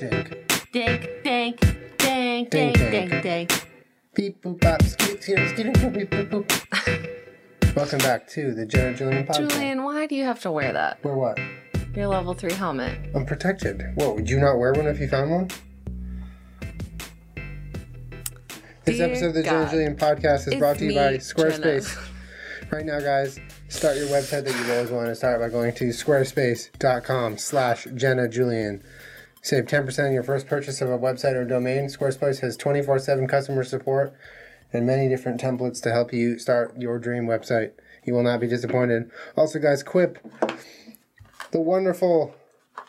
dink. Dink, dink, dink, Dink, dink, dink. Beep boop bop skeet skeet skeet boop beep boop boop. Welcome back to the Jenna Julian podcast. Julian, why do you have to wear that? Wear what? Your level three helmet. I'm protected. Whoa, would you not wear one if you found one? This Dear episode of the Jenna God. Julian podcast is It's brought to you me, by. Squarespace. Right now, guys, start your website that you've always wanted to start by going to squarespace.com slash Jenna Julian. Save 10% on your first purchase of a website or domain. Squarespace has 24-7 customer support and many different templates to help you start your dream website. You will not be disappointed. Also, guys, Quip, the wonderful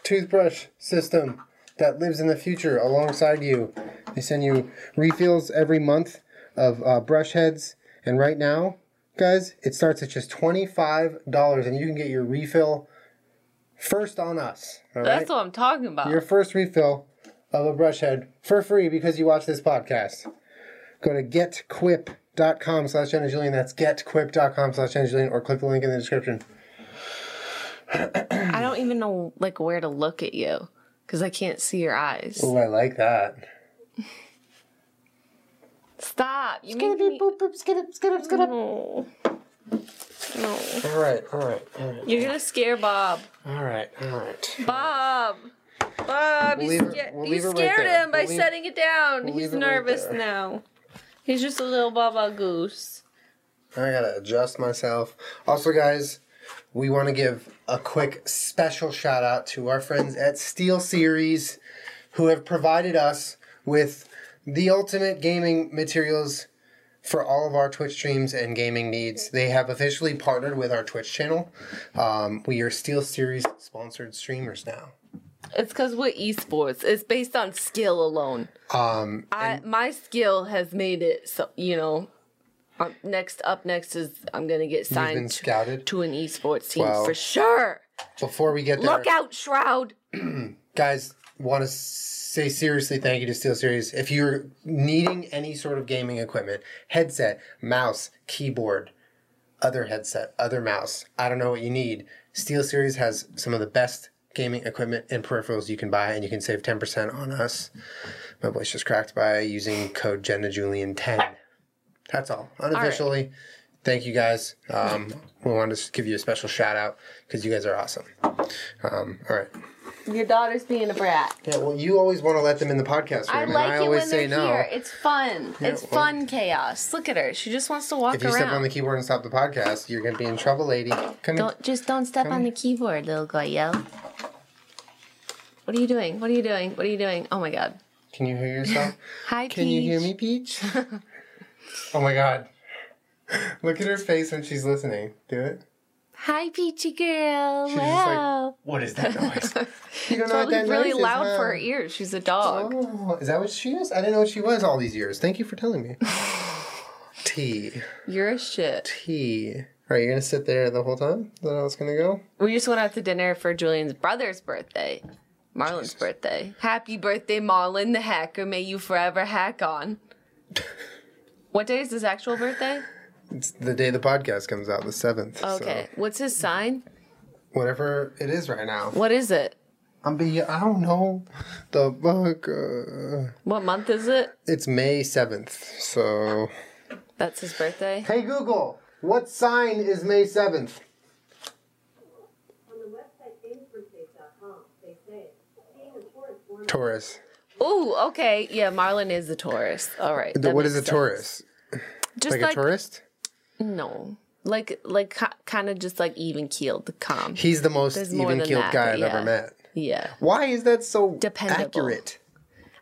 toothbrush system that lives in the future alongside you. They send you refills every month of uh, brush heads, and right now, guys, it starts at just $25 and you can get your refill first on us. All right? That's what I'm talking about. your first refill of a brush head for free because you watch this podcast. Go to getquip.com slash Jenna Julian. That's getquip.com slash Jenna Julian or click the link in the description. I don't even know like where to look at you because I can't see your eyes. Oh, I like that. Stop! You Skitty make me. boop boop skitty skitty skitty. No. No. All right, all right, all right, You're gonna scare Bob. all right, all right. Bob. Bob, We'll you, sca- we'll you it right scared him by We'll setting it down. He's it right nervous there. now. He's just a little Baba goose. I gotta adjust myself. Also, guys, we want to give a quick special shout out to our friends at SteelSeries who have provided us with the ultimate gaming materials for all of our Twitch streams and gaming needs. They have officially partnered with our Twitch channel. Um, we are SteelSeries sponsored streamers now. It's because with esports, it's based on skill alone. Um, I my skill has made it so you know. Um, next up next is I'm gonna get signed scouted? to an esports team Well, for sure. before we get there, Look out, Shroud. guys want to say seriously thank you to SteelSeries. If you're needing any sort of gaming equipment headset mouse keyboard other headset other mouse i don't know what you need. SteelSeries has some of the best gaming equipment and peripherals you can buy and you can save 10% on us. My voice just cracked by using code jenna julian 10 that's all. Unofficially thank you guys. Um, we wanted to give you a special shout out because you guys are awesome. Um, all right Your daughter's being a brat. yeah, well, you always want to let them in the podcast room, I and like I it always when say they're no. here. It's fun. it's well- fun chaos. Look at her. She just wants to walk If you around. step on the keyboard and stop the podcast, you're gonna be in trouble, lady. Come. Don't just don't step on the keyboard, little Goyo. What are you doing? What are you doing? What are you doing? Oh my god. Can you hear yourself? Hi, Can you hear me, Peach? oh my god. Look at her face when she's listening. Do it. Hi, Peachy girl. She's just like. What is that noise? you don't know what that really noise is, loud huh? for her ears. She's a dog. Oh, is that what she is? I didn't know what she was all these years. Thank you for telling me. T. You're a shit. T. All right, you're gonna sit there the whole time? Is that how it's gonna go? We just went out to dinner for Julian's brother's birthday. Marlon's birthday. Happy birthday, Marlon the hacker. May you forever hack on. what day is his actual birthday? It's the day the podcast comes out, the seventh. Okay. What's his sign? whatever it is right now. What is it? I'm be I don't know the book. Uh, What month is it? it's May seventh. So That's his birthday. hey Google, what sign is May seventh? On the website they say, being a Taurus. Ooh, okay. Yeah, Marlon is a Taurus. All right. The- what is a. Taurus? Just Like, like, a tourist? No, like like kind of just like even keeled, calm. He's the most There's even keeled that, guy I've yeah. ever met. Yeah, Why is that so Dependable. accurate?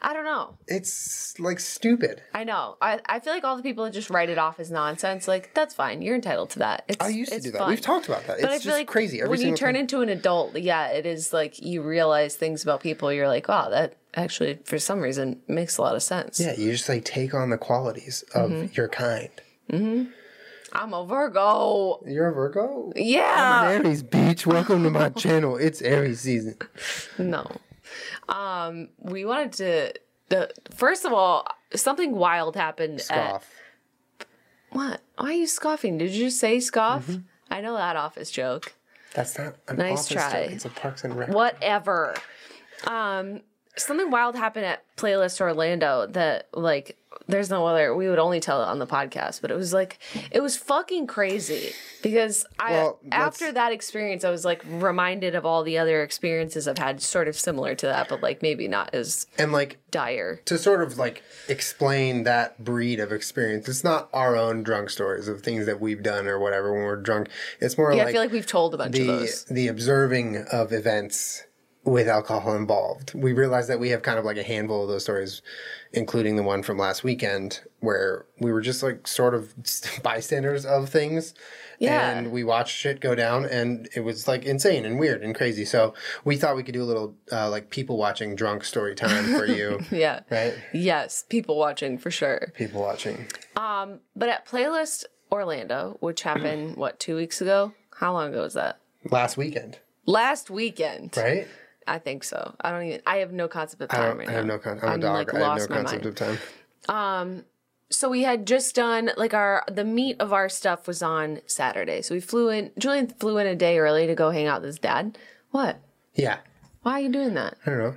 I don't know. It's like stupid. I know. I, I feel like all the people that just write it off as nonsense. Like that's fine. You're entitled to that. It's, I used to do that. fun. We've talked about that. But it's I just feel like crazy. Every when you turn time. into an adult, yeah, it is like you realize things about people. You're like, wow, that actually for some reason makes a lot of sense. yeah, you just like take on the qualities of Mm-hmm. your kind. I'm a Virgo. You're a Virgo. Yeah. I'm an Aries Beach, welcome to my channel. It's Aries season. No. Um, we wanted to. The first of all, something wild happened. At, Scoff. what? Why are you scoffing? Did you say scoff? Mm-hmm. I know that office joke. That's not Nice office try. joke. It's a Parks and Rec. Whatever. Um, something wild happened at Playlist Orlando that like there's no other we would only tell it on the podcast, but it was like it was fucking crazy because I Well, after that experience I was like reminded of all the other experiences I've had sort of similar to that, but like maybe not as And like dire. to sort of like explain that breed of experience, it's not our own drunk stories of things that we've done or whatever when we're drunk. It's more Yeah, like, I feel like we've told a bunch of the those. the observing of events with alcohol involved. We realize that we have kind of like a handful of those stories, including the one from last weekend where we were just like sort of bystanders of things. Yeah. And we watched shit go down and it was like insane and weird and crazy. So we thought we could do a little uh, like people watching drunk story time for you. Yeah. Right? Yes, people watching for sure. People watching. Um, but at Playlist Orlando, which happened what, 2 weeks ago? How long ago was that? Last weekend, Last weekend. right? I think so. I don't even. I have no concept of time don't, right I have no concept. I'm a I'm, dog. like, I have lost no concept mind. of time. Um. So we had just done like our the meat of our stuff was on Saturday. So we flew in. Julian flew in a day early to go hang out with his dad. What? Yeah. Why are you doing that? I don't know.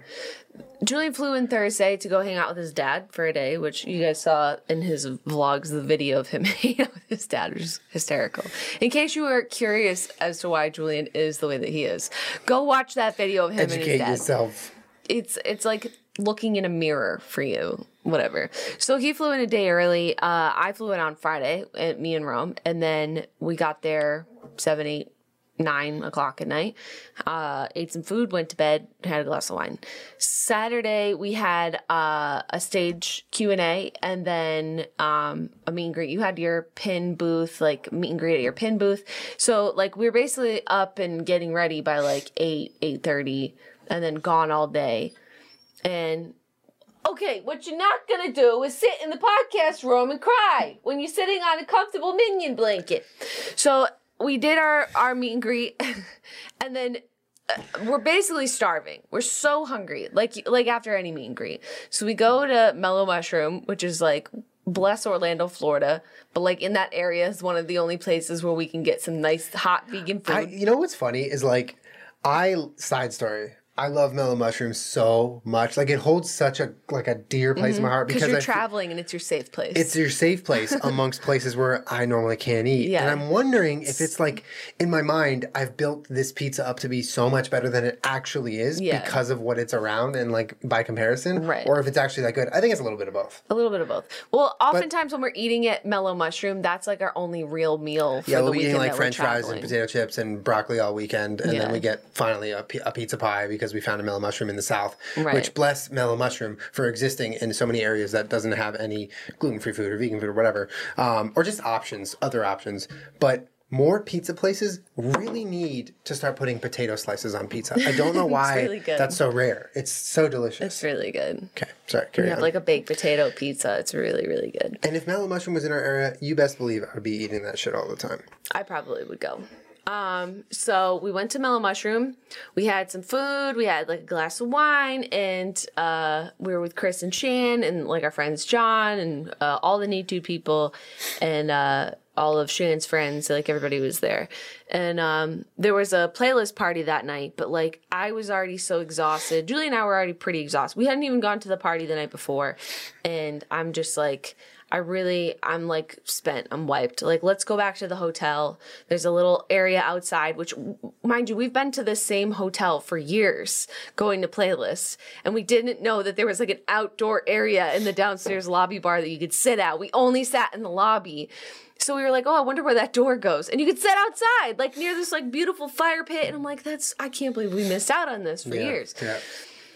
Julian flew in Thursday to go hang out with his dad for a day, which you guys saw in his vlogs, the video of him hanging out with his dad, which is hysterical. In case you were curious as to why Julian is the way that he is, go watch that video of him and his Educate dad. yourself. it's it's like looking in a mirror for you whatever so he flew in a day early uh i flew in on friday uh, me and rome and then we got there seven eight nine o'clock at night uh ate some food went to bed had a glass of wine. Saturday we had uh a stage q&a and then um a meet and greet. You had your pin booth like meet and greet at your pin booth. So like we were basically up and getting ready by like 8 8.30 and then gone all day. And okay, what you're not gonna do is sit in the podcast room and cry when you're sitting on a comfortable minion blanket. So we did our our meet and greet, and then uh, we're basically starving. We're so hungry, like like after any meet and greet. So we go to Mellow Mushroom, which is like bless Orlando, Florida, but like in that area is one of the only places where we can get some nice hot vegan food. I, you know what's funny is like, I side story. I love mellow mushrooms so much. Like it holds such a like a dear place in my mm-hmm. heart because you're I traveling and it's your safe place. it's your safe place amongst places where I normally can't eat. Yeah. And I'm wondering if it's like in my mind, I've built this pizza up to be so much better than it actually is Yeah. because of what it's around and like by comparison. Right. Or if it's actually that good. I think it's a little bit of both. A little bit of both. Well, oftentimes when we're eating at Mellow Mushroom, that's like our only real meal for Yeah, the we'll be weekend eating like French fries and potato chips and broccoli all weekend, and Yeah. then we get finally a, pi- a pizza pie because we found a mellow mushroom in the south. Right. Which bless mellow mushroom for existing in so many areas that doesn't have any gluten free food or vegan food or whatever, um, or just options, other options. But more pizza places really need to start putting potato slices on pizza. I don't know why really that's so rare. It's so delicious. It's really good. okay, sorry, carry have on. like a baked potato pizza. It's really, really good. and if mellow mushroom was in our area, you best believe I would be eating that shit all the time. I probably would go. Um, so we went to Mellow Mushroom. We had some food. We had like a glass of wine, and uh, we were with Chris and Shan, and like our friends John, and uh, all the Need To people, and uh, all of Shan's friends. Like everybody was there, and um, there was a playlist party that night. But like I was already so exhausted. Julie and I were already pretty exhausted. We hadn't even gone to the party the night before, and I'm just like. I really, I'm like spent. I'm wiped. Like, let's go back to the hotel. There's a little area outside, which, mind you, we've been to the same hotel for years going to playlists. And we didn't know that there was like an outdoor area in the downstairs lobby bar that you could sit at. We only sat in the lobby. So we were like, oh, I wonder where that door goes. And you could sit outside, like near this like beautiful fire pit. And I'm like, that's, I can't believe we missed out on this for years. Yeah.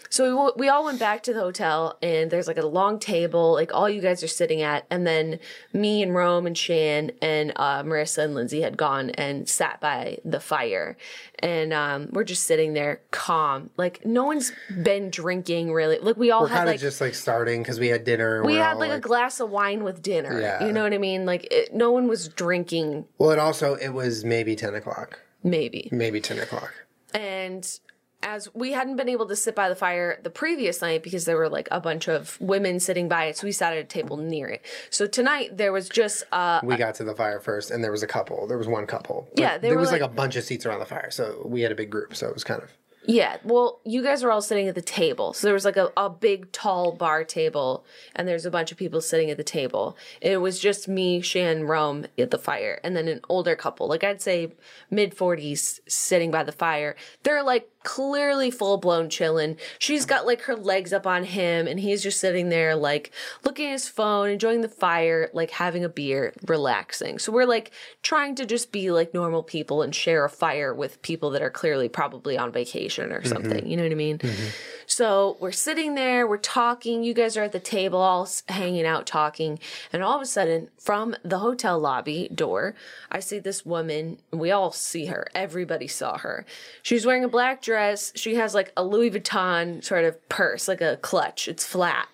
So we, we all went back to the hotel, and there's like a long table, like all you guys are sitting at, and then me and Rome and Shan and uh, Marissa and Lindsay had gone and sat by the fire, and um, we're just sitting there calm, like no one's been drinking really. Like we all We're had kind of like just like starting because we had dinner. we had all, like, a glass of wine with dinner. Yeah. You know what I mean? Like it, no one was drinking, Well, and also it was maybe ten o'clock. maybe. Maybe ten o'clock. and as we hadn't been able to sit by the fire the previous night because there were like a bunch of women sitting by it so we sat at a table near it so tonight there was just uh We got to the fire first, and there was a couple. There was one couple. Yeah, there was like, like- a bunch of seats around the fire, so we had a big group. So it was kind of Yeah, well, you guys were all sitting at the table. So there was like a, a big, tall bar table, and there's a bunch of people sitting at the table. It was just me, Shan, Rome at the fire, and then an older couple, like I'd say mid 40s, sitting by the fire. They're like clearly full blown chilling. She's got like her legs up on him, and he's just sitting there, like looking at his phone, enjoying the fire, like having a beer, relaxing. So we're like trying to just be like normal people and share a fire with people that are clearly probably on vacation or mm-hmm. something. You know what I mean? Mm-hmm. So we're sitting there, we're talking. You guys are at the table, all hanging out, talking. And all of a sudden, from the hotel lobby door, I see this woman. We all see her. Everybody saw her. She's wearing a black dress. She has like a Louis Vuitton sort of purse, like a clutch. It's flat.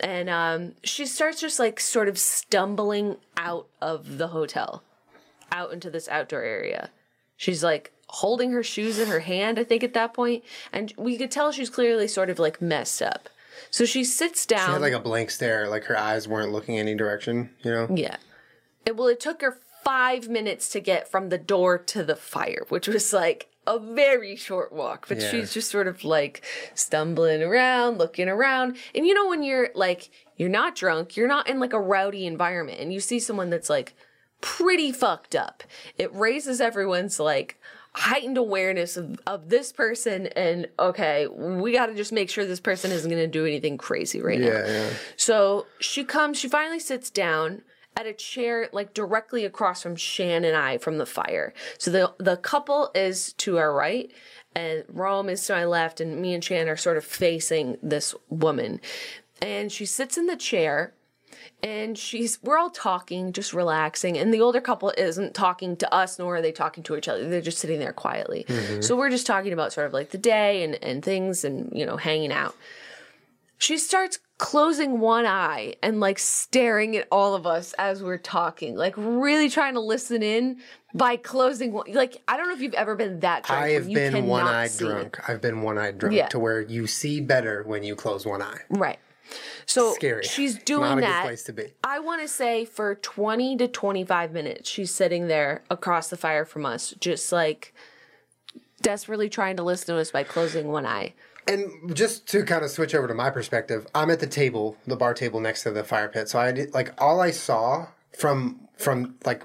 And um, she starts just like sort of stumbling out of the hotel, out into this outdoor area. She's like holding her shoes in her hand, I think, at that point, and we could tell she's clearly sort of like messed up. So she sits down. She had like a blank stare, like her eyes weren't looking any direction, you know? yeah. It, well, it took her five minutes to get from the door to the fire, which was like a very short walk. But Yeah. she's just sort of like stumbling around, looking around. And you know, when you're like, you're not drunk, you're not in like a rowdy environment, and you see someone that's like pretty fucked up, it raises everyone's like, heightened awareness of, of this person and okay we got to just make sure this person isn't going to do anything crazy right now Yeah, yeah. so she comes, she finally sits down at a chair like directly across from Shan and I from the fire. So the the couple is to our right and Rome is to my left and me and Shan are sort of facing this woman. And she sits in the chair and she's we're all talking, just relaxing, and the older couple isn't talking to us nor are they talking to each other. They're just sitting there quietly. Mm-hmm. So we're just talking about sort of like the day and, and things and you know, hanging out she starts closing one eye and like staring at all of us as we're talking, like really trying to listen in by closing one. Like I don't know if you've ever been that drunk. I have been one eyed see it. drunk. I've been one eyed drunk Yeah. to where you see better when you close one eye. Right. So Scary. she's doing Not that. place to be. I want to say for 20 to 25 minutes, she's sitting there across the fire from us, just like desperately trying to listen to us by closing one eye. And just to kind of switch over to my perspective, I'm at the table, the bar table next to the fire pit. So I did like all I saw from from like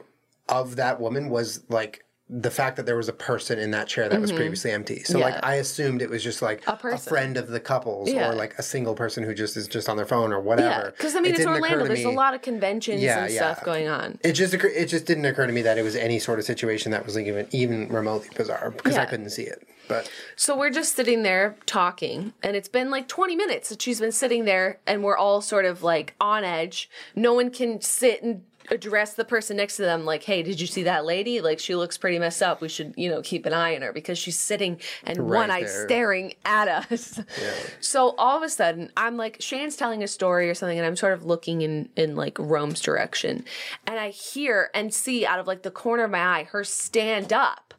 of that woman was like the fact that there was a person in that chair that was previously empty. So Mm-hmm. Yeah. like I assumed it was just like a, person. friend of the couples Yeah. or like a single person who just is just on their phone or Yeah, whatever. because I mean It it's Orlando. There's a lot of conventions Yeah, and yeah. stuff going on. It just occur- it just didn't occur to me that it was any sort of situation that was like even even remotely bizarre because I couldn't see it. But So we're just sitting there talking, and it's been like 20 minutes that she's been sitting there, and we're all sort of like on edge. No one can sit and address the person next to them, like, hey, did you see that lady? Like, she looks pretty messed up. We should, you know, keep an eye on her because she's sitting and Right one eye staring at us. So all of a sudden, I'm like, shane's telling a story or something, and I'm sort of looking in in like Rome's direction, and I hear and see out of like the corner of my eye her stand up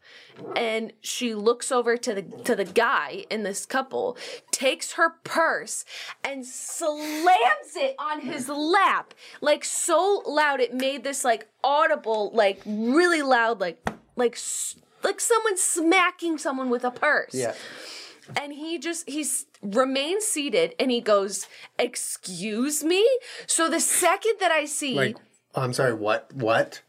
and she looks over to the to the guy in this couple, takes her purse and slams it on his lap like so loud it made this like audible like really loud like like like someone smacking someone with a purse yeah. and he just he remains seated and he goes excuse me so the second that i see Like oh, I'm sorry, what what?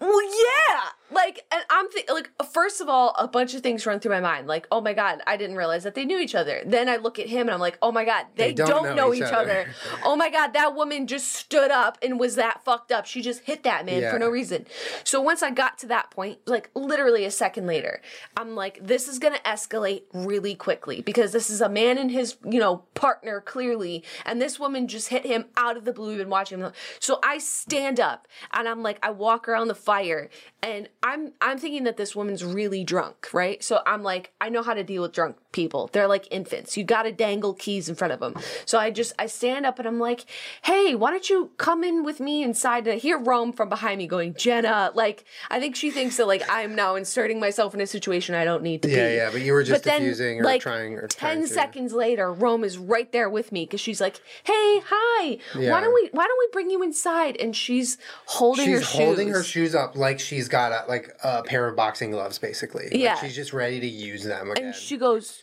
well, yeah. Like, and I'm thinking, like, first of all, a bunch of things run through my mind. Like, oh my God, I didn't realize that they knew each other. Then I look at him and I'm like, oh my God, they, don't, know, each, other. oh my God, that woman just stood up and was that fucked up. She just hit that man Yeah. for no reason. So once I got to that point, like, literally a second later, I'm like, this is to escalate really quickly because this is a man and his, you know, partner clearly. And this woman just hit him out of the blue. We've watching him. So I stand up and I'm like, I walk around the fire and I'm I'm thinking that this woman's really drunk, right? So I'm like, I know how to deal with drunk people. They're like infants. You got to dangle keys in front of them. So I just I stand up and I'm like, "Hey, why don't you come in with me inside?" And I hear Rome from behind me going, "Jenna, like I think she thinks that like I'm now inserting myself in a situation I don't need to Yeah, be." yeah, yeah, but you were just But then, or like, trying or 10 trying to- seconds later, Rome is right there with me because she's like, "Hey, hi. Yeah. Why don't we why don't we bring you inside?" And she's holding her She's shoes. holding her shoes up like she's got a like a pair of boxing gloves, basically. Like, Yeah. she's just ready to use them again. And she goes,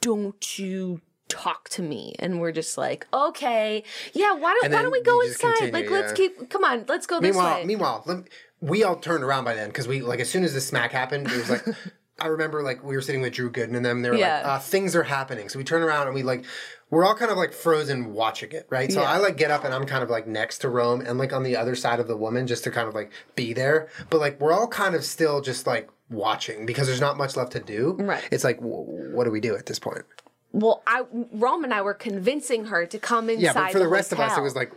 don't you talk to me and we're just like okay yeah why don't why don't we go inside continue, like let's keep come on let's go this Meanwhile, way meanwhile, let me- we all turned around by then because we like as soon as the smack happened, it was like I remember like we were sitting with Drew Gooden and them. They were Yeah. like, uh, "Things are happening." So we turn around and we like we're all kind of like frozen watching it, right? So Yeah. I like get up and I'm kind of like next to Rome and like on the other side of the woman just to kind of like be there. But like we're all kind of still just like watching because there's not much left to do. Right. It's like, w- what do we do at this point? well i rome and i were convincing her to come inside Yeah, but for the, rest of us, it was like?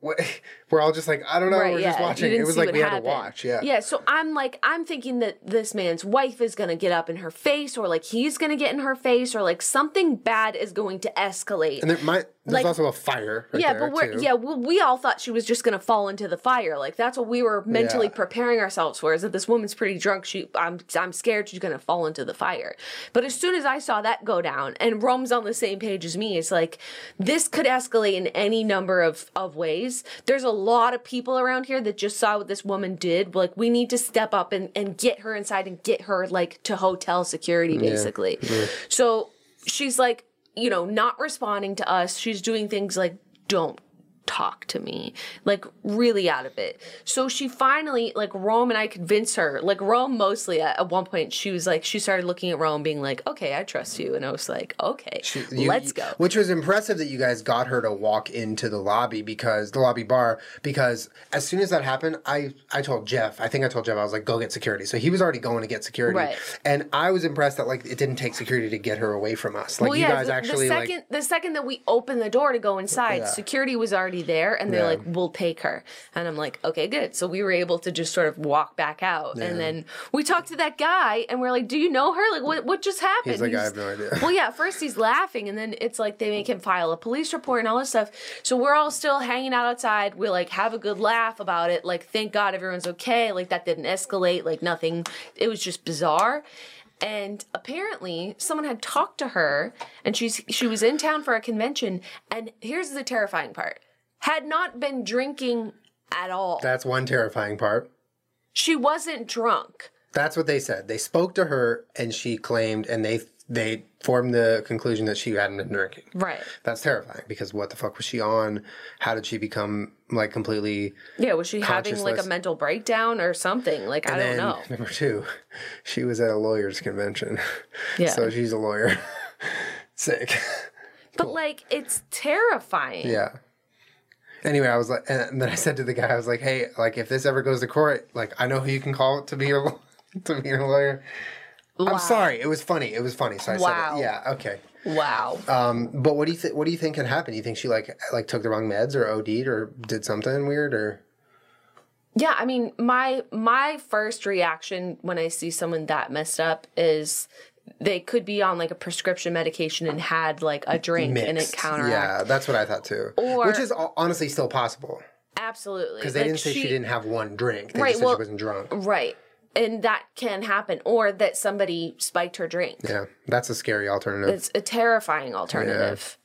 We're all just like, I don't know. we're just watching. It was like we had to watch. Yeah. Yeah. So I'm like, I'm thinking that this man's wife is gonna get up in her face, or like he's gonna get in her face, or like something bad is going to escalate. And there might there's Like- also a fire. Right yeah, but we're too. yeah, well, we all thought she was just gonna fall into the fire. Like that's what we were mentally Yeah. preparing ourselves for. Is that this woman's pretty drunk? She, I'm, I'm scared she's gonna fall into the fire. But as soon as I saw that go down, and Rome's on the same page as me, it's like this could escalate in any number of of ways. There's a lot of people around here that just saw what this woman did. Like we need to step up and and get her inside and get her like to hotel security, basically. So she's like, you know, not responding to us. She's doing things like, don't talk to me. Like, really out of it. So she finally, like, Rome and I convinced her, like, Rome mostly at, at one point, she was like, she started looking at Rome being like, okay, I trust you. And I was like, okay, You- let's go. Which was impressive that you guys got her to walk into the lobby because the lobby bar because as soon as that happened, I I told Jeff, I think I told Jeff I was like go get security. So he was already going to get security. Right. And I was impressed that like it didn't take security to get her away from us. Like you guys the, actually the like second the second that we opened the door to go inside, Yeah. security was already there, and they're Yeah. like, "We'll take her." And I'm like, "Okay, good." So we were able to just sort of walk back out, and then we talked to that guy, and we're like, "Do you know her? Like, what what just happened?" He's like, "I have no idea." Well, yeah. First he's laughing, and then it's like they make him file a police report and all this stuff. So we're all still hanging out outside. We like have a good laugh about it. Like, thank God everyone's okay. Like that didn't escalate. Like nothing. It was just bizarre. And apparently, someone had talked to her, and she's she was in town for a convention. And here's the terrifying part: had not been drinking at all. that's one terrifying part. she wasn't drunk. That's what they said. They spoke to her and she claimed and they they formed the conclusion that she hadn't been drinking. Right. That's terrifying because what the fuck was she on? How did she become like completely Yeah. Was she having like a mental breakdown or something? Like I And don't then, know. Number two, she was at a lawyer's convention. Yeah. So she's a lawyer. Sick. But like, it's terrifying. Yeah. Anyway, I was like, and then I said to the guy, I was like, hey, like if this ever goes to court, like I know who you can call to be your to be your lawyer. Wow. I'm sorry, it was funny. It was funny. So I Wow. said, it. yeah, okay. Wow. Um, but what do you think? What do you think can happen? Do you think she like like took the wrong meds or OD'd or did something weird or? Yeah, I mean, my my first reaction when I see someone that messed up is they could be on like a prescription medication and had like a drink and it Mixed. counteract. Yeah, that's what I thought too. Or- Which is honestly still possible Absolutely. because they Like, didn't say she, didn't have one drink. They Right, just said well- she wasn't drunk. Right. And that can happen. Or that somebody spiked her drink. Yeah, that's a scary alternative. It's a terrifying alternative.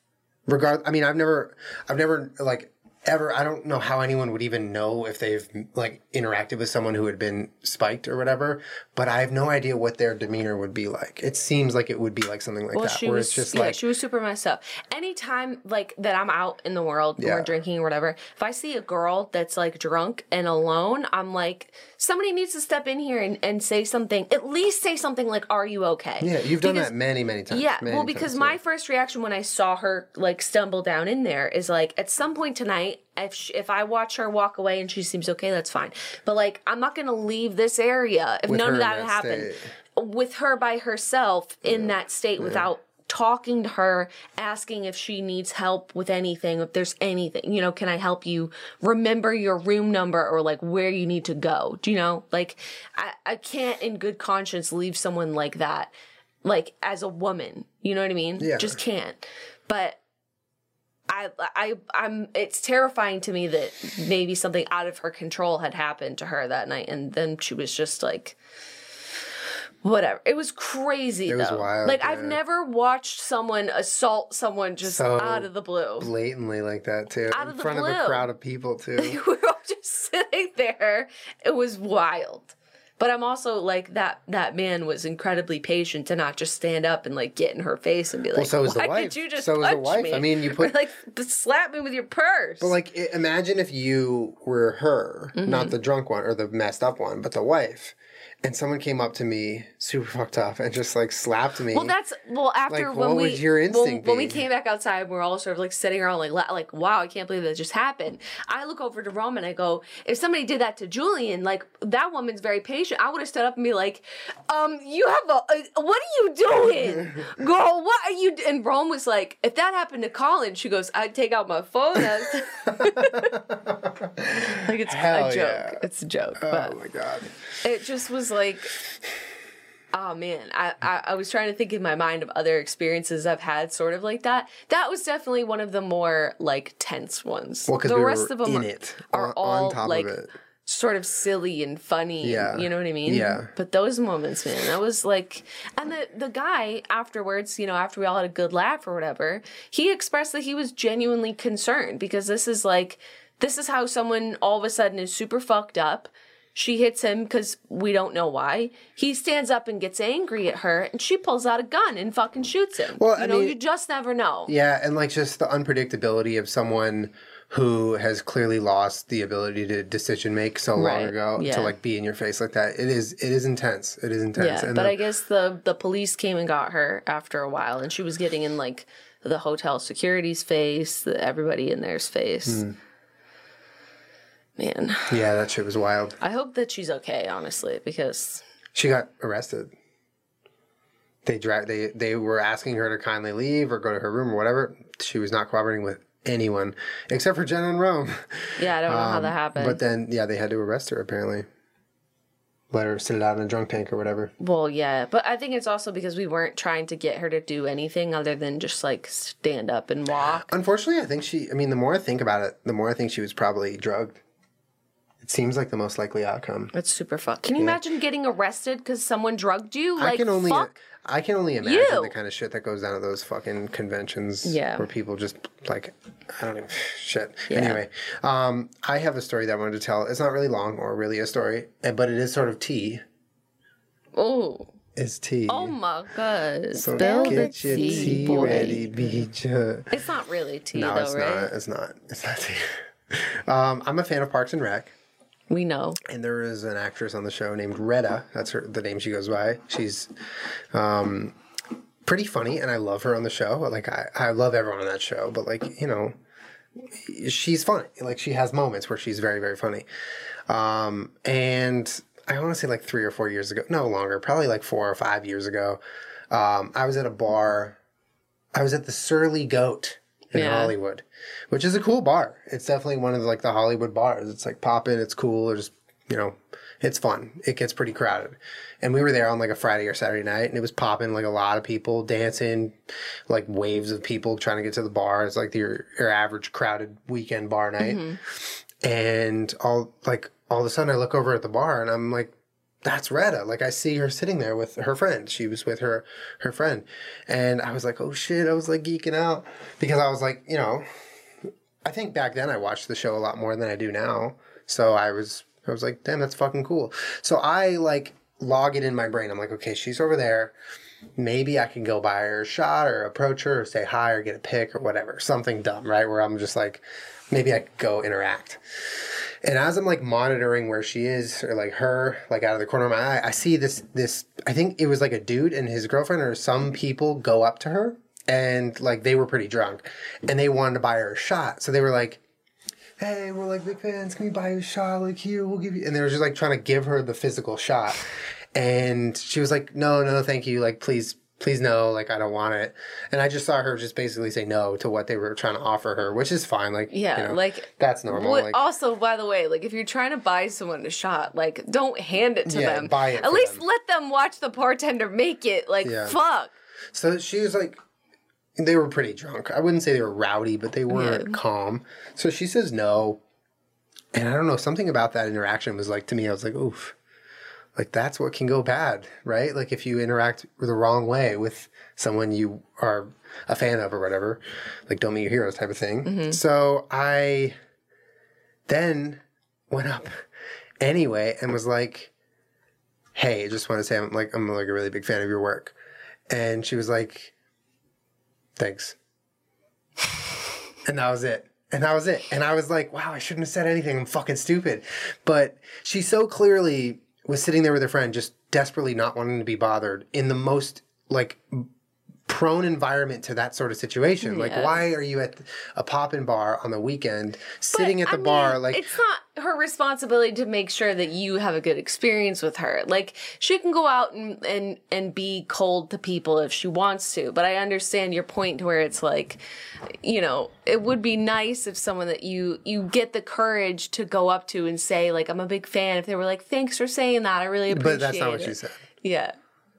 regard i mean i've never i've never like ever i don't know how anyone would even know if they've like interacted with someone who had been spiked or whatever but i have no idea what their demeanor would be like it seems like it would be like something like Well, that she where was it's just yeah, like she was super messed up. Anytime like that I'm out in the world Yeah. we're drinking or whatever, if I see a girl that's like drunk and alone, I'm like, somebody needs to step in here and, and say something. At least say something like, "Are you okay?" yeah you've done Because- that many many times Yeah, many well, because times, my yeah. first reaction when I saw her like stumble down in there is like, at some point tonight, if she, if I watch her walk away and she seems okay, that's fine. But like, I'm not gonna leave this area if With none of that, that happened state. with her by herself in that state without talking to her asking if she needs help with anything if there's anything you know can i help you remember your room number or like where you need to go do you know like i, I can't in good conscience leave someone like that like as a woman you know what i mean Yeah. just can't but I, I, I'm. It's terrifying to me that maybe something out of her control had happened to her that night, and then she was just like, whatever. It was crazy. It was though. wild, Like I've never watched someone assault someone just So out of the blue. blatantly like that too Out in of the front of a crowd of people too we were all just sitting there. It was wild. But I'm also like that that man was incredibly patient to not just stand up and like get in her face and be like, so was the "Why wife. did you just So was the wife. me?" I mean, you put- Or, like slap me with your purse. But like, imagine if you were her, Mm-hmm. not the drunk one or the messed up one, but the wife, and someone came up to me, super fucked up, and just like slapped me. Well, that's well after Like, when what we your instinct when, we came back outside, we are all sort of like sitting around like like wow, I can't believe that just happened. I look over to Rome and I go, if somebody did that to Julian, like that woman's very patient. I would have stood up and be like, um, you have a, a what are you doing, girl? What are you? d-" And Rome was like, if that happened to Colin, she goes, I'd take out my phone. like it's Hell a joke. yeah. It's a joke, oh my god. it just was like oh man I, I i was trying to think in my mind of other experiences i've had sort of like that that was definitely one of the more like tense ones Well, the we rest of them in are, it, are on, all on top like of it. sort of silly and funny Yeah. and, you know what i mean Yeah. but those moments man that was like and the the guy afterwards you know after we all had a good laugh or whatever he expressed that he was genuinely concerned because this is like this is how someone all of a sudden is super fucked up she hits him because we don't know why. He stands up and gets angry at her, and she pulls out a gun and fucking shoots him. Well, you I know, mean- you just never know. Yeah, and like just the unpredictability of someone who has clearly lost the ability to decision make so long Right, ago yeah. to like be in your face like that. It is it is intense. It is intense. Yeah, and but the- I guess the the police came and got her after a while, and she was getting in like the hotel security's face, the, everybody in there's face. Hmm. Man, yeah, that shit was wild. I hope that she's okay, honestly, because She got arrested. They dragged. They they were asking her to kindly leave or go to her room or whatever. She was not cooperating with anyone except for Jenna and Rome. yeah, I don't know how that Um, happened. But then yeah, they had to arrest her apparently. Let her sit it out in a drunk tank or whatever. well, yeah, but I think it's also because we weren't trying to get her to do anything other than just like stand up and walk. Unfortunately, I think she. I mean, the more I think about it, the more I think she was probably drugged. It seems like the most likely outcome. It's super fucked. Can you imagine getting arrested because someone drugged you? Like, I can only. fuck. I can only imagine you. the kind of shit that goes down at those fucking conventions. Yeah. Where people just like, I don't even shit. Yeah. Anyway, um, I have a story that I wanted to tell. It's not really long or really a story, eh, but it is sort of tea. Oh, It's tea. oh my god! so Spill the get your tea, tea boy. ready, BJ. It's not really tea, No, though, it's right? not. It's not. It's not tea. um, I'm a fan of Parks and Rec. We know. and there is an actress on the show named Retta. That's her the name she goes by. She's um, pretty funny, and I love her on the show. Like I, I love everyone on that show, but like you know, she's funny. Like she has moments where she's very very funny. Um, and I want to say like three or four years ago, no longer, probably like four or five years ago. Um, I was at a bar. I was at the Surly Goat in Yeah. Hollywood, which is a cool bar. It's definitely one of the, like the Hollywood bars. It's like poppin', it's cool. It's just you know, it's fun. It gets pretty crowded, and we were there on like a Friday or Saturday night, and it was popping like a lot of people dancing, like waves of people trying to get to the bar. It's like your your average crowded weekend bar night, mm-hmm. and all like all of a sudden I look over at the bar and I'm like that's Retta. Like I see her sitting there with her friend. She was with her her friend. And I was like, "Oh shit." I was like geeking out because I was like, you know, I think back then I watched the show a lot more than I do now. So I was I was like, "Damn, that's fucking cool." So I like log it in my brain. I'm like, "Okay, she's over there. Maybe I can go buy her a shot or approach her or say hi or get a pic or whatever. Something dumb, right? Where I'm just like maybe I could go interact." And as I'm like monitoring where she is, or like her, like out of the corner of my eye, I see this this. I think it was like a dude and his girlfriend, or some people go up to her, and like they were pretty drunk, and they wanted to buy her a shot. So they were like, "Hey, we're like big fans. Can we buy you a shot? Like here, we'll give you." And they were just like trying to give her the physical shot, and she was like, "No, no, thank you. Like please." Please no, like I don't want it, and I just saw her just basically say no to what they were trying to offer her, which is fine. Like Yeah, you know, like that's normal. What, like, also, by the way, like if you're trying to buy someone a shot, like don't hand it to Yeah, them. buy it At least them. let them watch the bartender make it. Like Yeah. fuck. So she was like, they were pretty drunk. I wouldn't say they were rowdy, but they weren't Yeah. calm. So she says no. And I don't know, something about that interaction was like, to me, I was like, oof. Like that's what can go bad, right? Like if you interact the wrong way with someone you are a fan of or whatever, like don't meet your heroes type of thing. Mm-hmm. So I then went up anyway and was like, "Hey, I just want to say I'm like I'm like a really big fan of your work," and she was like, "Thanks," and that was it. And that was it. And I was like, wow, I shouldn't have said anything. I'm fucking stupid. But she so clearly was sitting there with her friend, just desperately not wanting to be bothered in the most like prone environment to that sort of situation. Like, why are you at a pop in bar on the weekend, sitting at I the mean, bar? Like, it's not her responsibility to make sure that you have a good experience with her. Like she can go out and and and be cold to people if she wants to, but I understand your point to where it's like, you know, it would be nice if someone that you you get the courage to go up to and say like I'm a big fan. If they were like, thanks for saying that, I really appreciate it. but that's not what it. she said. Yeah.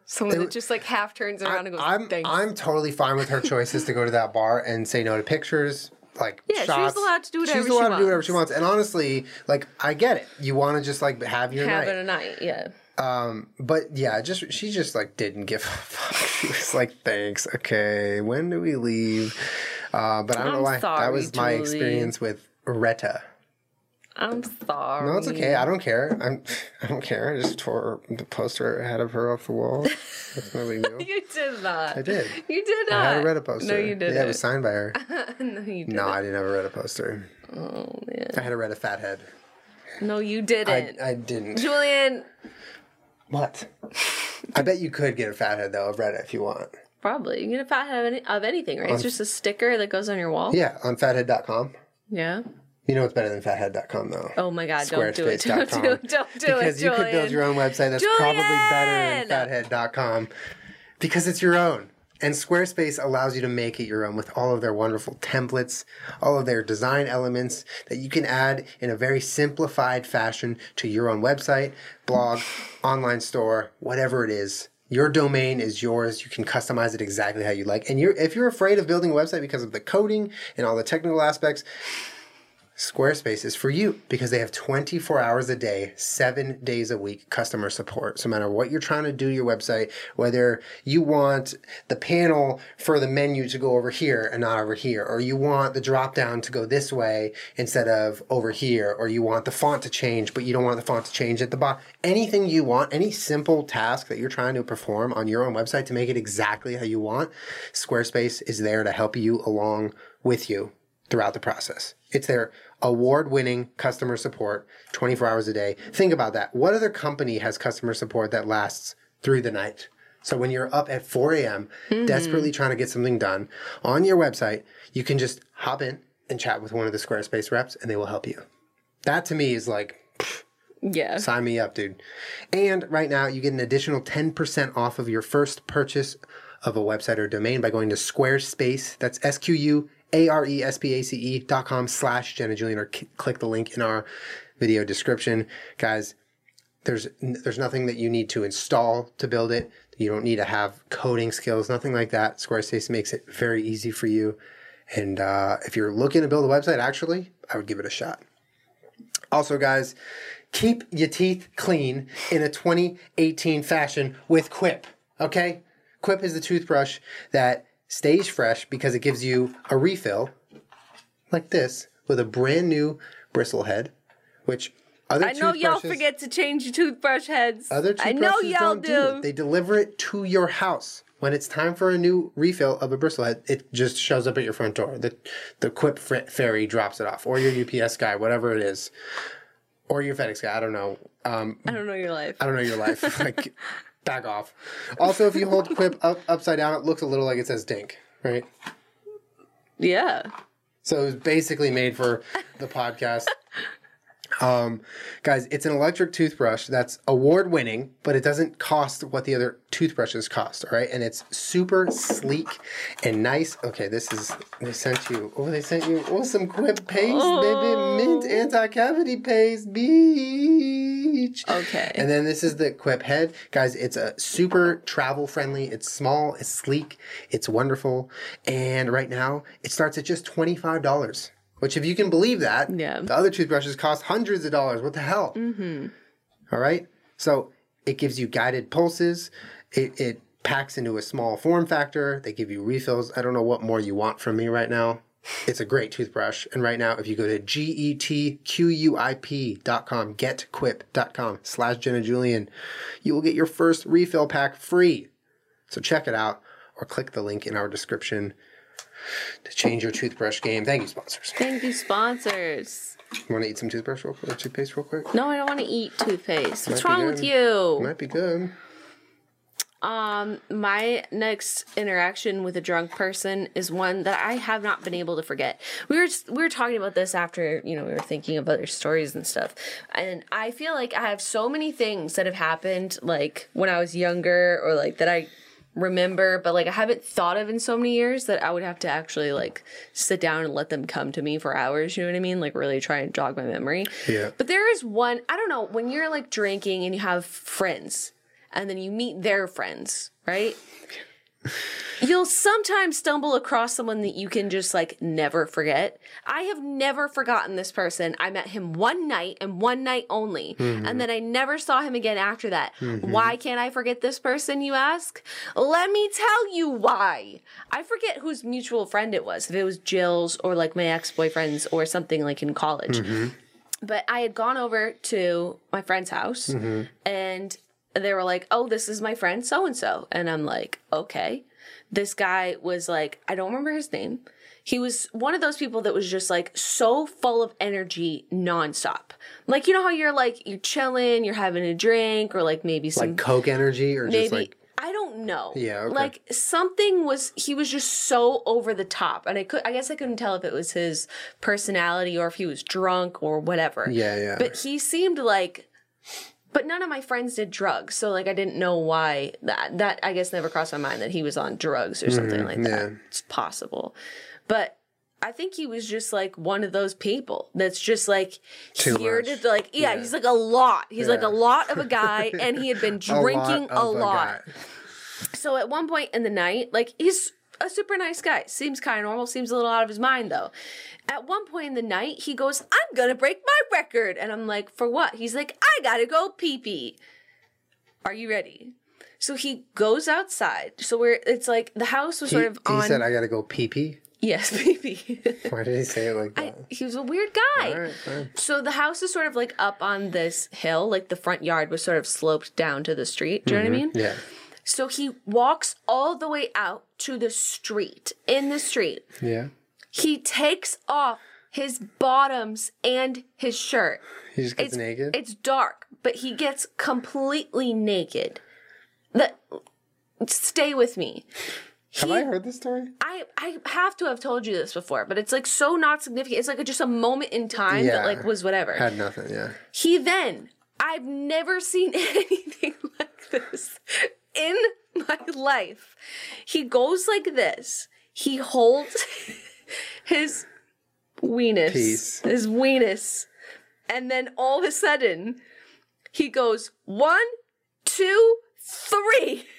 Someone that just like half turns around and goes, I'm thanks. I'm totally fine with her choices to go to that bar and say no to pictures. Like Yeah, she's allowed to do whatever She's she allowed to do whatever wants. she wants. And honestly, like I get it. You want to just like have your having night. a night. Yeah. Um, but yeah, just she just like didn't give a fuck. She was like, "Thanks, okay. When do we leave?" Uh, but I don't know I'm why. that was my experience with Retta. I'm sorry. No, it's okay. I don't care. I'm. I don't care. I just tore the poster ahead of her off the wall. That's no big deal. You did not. I did. You did not. I had a Retta poster. No, you didn't. Yeah, it was signed by her. no, you didn't. no, I didn't have a Retta poster. Oh man. I had to read a fathead. No, you didn't. I didn't. Julian, What? I bet you could get a fathead though of Retta if you want. probably. You can get a fat head of, any, of anything, right? It's just a sticker that goes on your wall. Yeah, on fathead.com. Yeah. You know what's better than fathead.com though? Oh my God! Don't do it! Don't do it! Don't do it! because you could build your own website that's probably better than Julian! fathead.com because it's your own. And Squarespace allows you to make it your own with all of their wonderful templates, all of their design elements that you can add in a very simplified fashion to your own website, blog, online store, whatever it is. Your domain is yours. You can customize it exactly how you like. And you're if you're afraid of building a website because of the coding and all the technical aspects, Squarespace is for you because they have 24 hours a day, seven days a week customer support. So, no matter what you're trying to do your website, whether you want the panel for the menu to go over here and not over here, or you want the drop down to go this way instead of over here, or you want the font to change, but you don't want the font to change at the bottom, anything you want, any simple task that you're trying to perform on your own website to make it exactly how you want, Squarespace is there to help you along with you throughout the process. It's their award winning customer support 24 hours a day. Think about that. What other company has customer support that lasts through the night? So when you're up at 4 a.m., mm-hmm. desperately trying to get something done on your website, you can just hop in and chat with one of the Squarespace reps and they will help you. That to me is like, Yeah. Sign me up, dude. And right now, you get an additional 10% off of your first purchase of a website or domain by going to Squarespace. That's S Q U A R E S P A C E dot com slash Jenna Julian or c- click the link in our video description. Guys, there's there's nothing that you need to install to build it. You don't need to have coding skills, nothing like that. Squarespace makes it very easy for you. And uh, if you're looking to build a website, actually, I would give it a shot. Also, guys, keep your teeth clean in a 2018 fashion with Quip. Okay? Quip is the toothbrush that stays fresh because it gives you a refill like this with a brand new bristle head, which other I know y'all forget to change your toothbrush heads. other toothbrushes I know y'all do. do. it. They deliver it to your house. When it's time for a new refill of a bristle head, it just shows up at your front door. The the Quip fairy drops it off, or your UPS guy, whatever it is, or your FedEx guy. I don't know. Um, I don't know your life. I don't know your life. like, back off. Also, if you hold Quip up upside down, it looks a little like it says "Dink," right? Yeah. So it was basically made for the podcast. Um, guys, it's an electric toothbrush that's award winning, but it doesn't cost what the other toothbrushes cost, all right? And it's super sleek and nice. Okay, this is, they sent you, oh, they sent you, oh, some Quip paste, Oh. baby. Mint anti cavity paste, beach. Okay. And then this is the Quip head. Guys, it's a super travel friendly. It's small, it's sleek, it's wonderful. And right now, it starts at just $25. Which, if you can believe that, Yeah. the other toothbrushes cost hundreds of dollars. What the hell? Mm-hmm. All right. So it gives you guided pulses. It, it packs into a small form factor. They give you refills. I don't know what more you want from me right now. It's a great toothbrush. And right now, if you go to getquip.com, getquip.com slash Jenna Julian, you will get your first refill pack free. So check it out or click the link in our description to change your toothbrush game. Thank you, sponsors. Thank you, sponsors. Want to eat some toothbrush real quick? Toothpaste real quick? No, I don't want to eat toothpaste. What's wrong with you? Might be good. Um, my next interaction with a drunk person is one that I have not been able to forget. We were we were talking about this after you know we were thinking of other stories and stuff, and I feel like I have so many things that have happened like when I was younger or like that I remember, but like I haven't thought of in so many years that I would have to actually like sit down and let them come to me for hours. You know what I mean? Like really try and jog my memory. Yeah. But there is one, I don't know, when you're like drinking and you have friends and then you meet their friends, right? You'll sometimes stumble across someone that you can just like never forget. I have never forgotten this person. I met him one night and one night only, mm-hmm. and then I never saw him again after that. Mm-hmm. Why can't I forget this person, you ask? Let me tell you why. I forget whose mutual friend it was, if it was Jill's or like my ex boyfriend's or something like in college mm-hmm. but I had gone over to my friend's house and they were like, "Oh, this is my friend so and so." And I'm like, "Okay." This guy was like, I don't remember his name. He was one of those people that was just like so full of energy nonstop. Like you know how you're like you're chilling, you're having a drink or like maybe some Like Coke energy or maybe just like. I don't know. Yeah, okay. Like something was he was just so over the top and I could I guess I couldn't tell if it was his personality or if he was drunk or whatever. Yeah, yeah. But he seemed like but none of my friends did drugs, so like I didn't know why that that I guess never crossed my mind that he was on drugs or something mm-hmm, like that. Yeah. It's possible. But I think he was just like one of those people that's just like Too here much. to like yeah, Yeah. he's like a lot. He's like a lot of a guy and he had been drinking a of lot. guy. So at one point in the night, like he's a super nice guy. Seems kind of normal. Seems a little out of his mind though. At one point in the night, he goes, "I'm gonna break my record," and I'm like, "For what?" He's like, "I gotta go pee pee." Are you ready? So he goes outside. So we're it's like the house was He, sort of he on. said, I gotta go pee pee. yes, pee pee. Why did he say it like I, that? he was a weird guy. All right, fine. So the house is sort of like up on this hill, like the front yard was sort of sloped down to the street. Do you know what I mm-hmm. mean? Yeah. So he walks all the way out to the street. In the street, Yeah. he takes off his bottoms and his shirt. He just gets It's naked. It's dark, but he gets completely naked. That stay with me. Have I heard this story? I I have to have told you this before, but it's like so not significant. It's like just a moment in time Yeah. that like was whatever. Had nothing. Yeah. He then, I've never seen anything like this in my life. He goes like this. He holds his weenus, Peace. his weenus, and then all of a sudden, he goes one, two, three.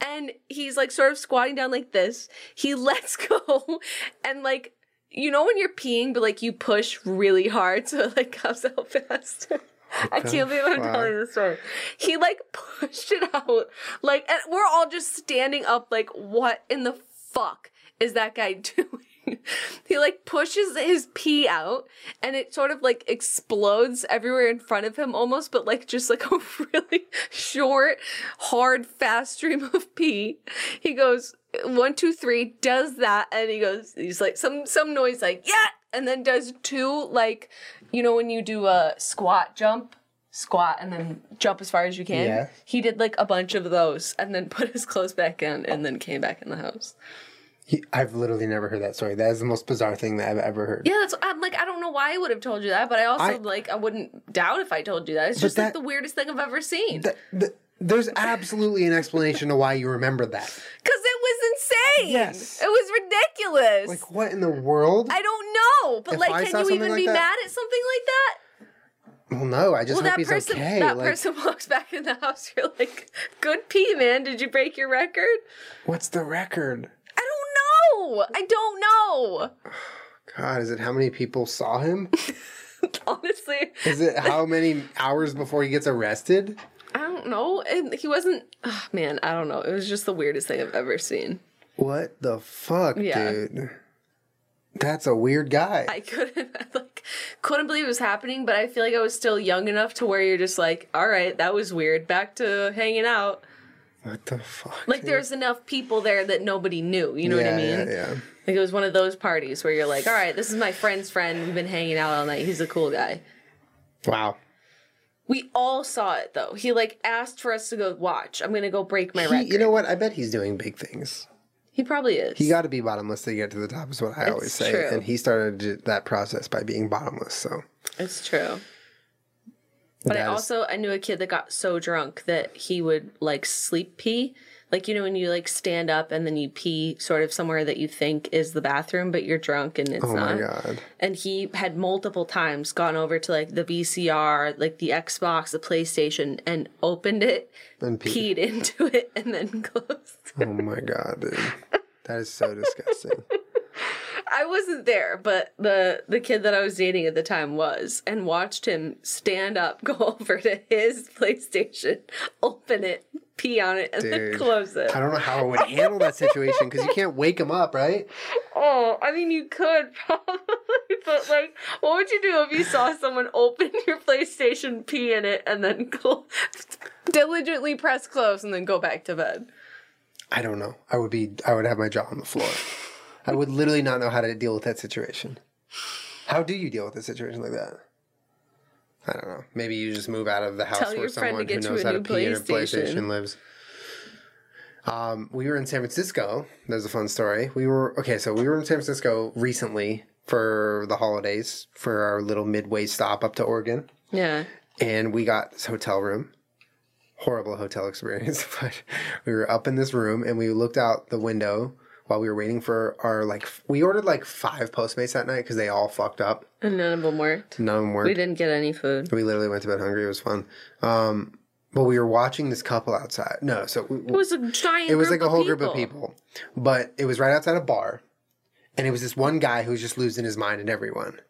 And he's like sort of squatting down like this. He lets go and like you know when you're peeing but like you push really hard so it like comes out faster. I can't believe I'm telling this story. He like pushed it out like and we're all just standing up like what in the fuck is that guy doing? he like pushes his pee out and it sort of like explodes everywhere in front of him almost but like just like a really short hard fast stream of pee he goes one two three does that and he goes he's like some some noise like yeah and then does two like you know when you do a squat jump squat and then jump as far as you can Yeah. he did like a bunch of those and then put his clothes back in and then came back in the house He, I've literally never heard that story. That is the most bizarre thing that I've ever heard. Yeah, that's I'm like I don't know why I would have told you that, but I also I- like I wouldn't doubt if I told you that. It's just like the weirdest thing I've ever seen. Th- th- there's absolutely an explanation to why you remember that. Cuz it was insane. Yes. It was ridiculous. Like, what in the world? I don't know, but If like I can you even like be that- mad at something like that? well, no, I just Well, hope that he's person okay. that like, person walks back in the house. You're like, "Good pee, man. Did you break your record?" what's the record? I don't know. I don't know. God, is it how many people saw him? Honestly, Is it how many hours before he gets arrested? I don't know. And he wasn't. Oh, man, I don't know. It was just the weirdest thing I've ever seen. What the fuck, Yeah. dude? That's a weird guy. I couldn't like couldn't believe it was happening, but I feel like I was still young enough to where you're just like, all right, that was weird. Back to hanging out. what the fuck? Like dude? there's enough people there that nobody knew. You know yeah, what I mean? Yeah, yeah. Like it was one of those parties where you're like, all right, this is my friend's friend. We've been hanging out all night. He's a cool guy. Wow. We all saw it though. He like asked for us to go watch. I'm gonna go break my He, record. you know what? I bet he's doing big things. he probably is. He got to be bottomless to get to the top, is what I always say. true. And he started that process by being bottomless. So It's true. But I That is- also I knew a kid that got so drunk that he would like sleep pee. Like you know when you like stand up and then you pee sort of somewhere that you think is the bathroom, but you're drunk and it's oh not. oh not. my god. And he had multiple times gone over to like the VCR, like the Xbox, the PlayStation, and opened it, And peed. peed into it, and then closed. It. Oh my god, dude. That is so disgusting. I wasn't there, but the the kid that I was dating at the time was, and watched him stand up, go over to his PlayStation, open it, pee on it, and then close it. I don't know how I would handle that situation because you can't wake him up, right? Oh, I mean, you could probably, but like, what would you do if you saw someone open your PlayStation, pee in it, and then cl- diligently press close and then go back to bed? I don't know. I would be. I would have my jaw on the floor. I would literally not know how to deal with that situation. How do you deal with a situation like that? I don't know. Maybe you just move out of the house Tell where your friend to someone who knows how to new pee in a PlayStation. PlayStation lives. Um, we were in San Francisco. There's a fun story. We were okay. So we were in San Francisco recently for the holidays for our little midway stop up to Oregon, Yeah. and we got this hotel room. Horrible hotel experience, but we were up in this room and we looked out the window while we were waiting for our like. We ordered like five Postmates that night because they all fucked up. And none of them worked. None of them worked. We didn't get any food. We literally went to bed hungry. It was fun. Um, but we were watching this couple outside. No, so we, It was a giant. it was like a whole group of people. But it was right outside a bar, and it was this one guy who was just losing his mind and everyone.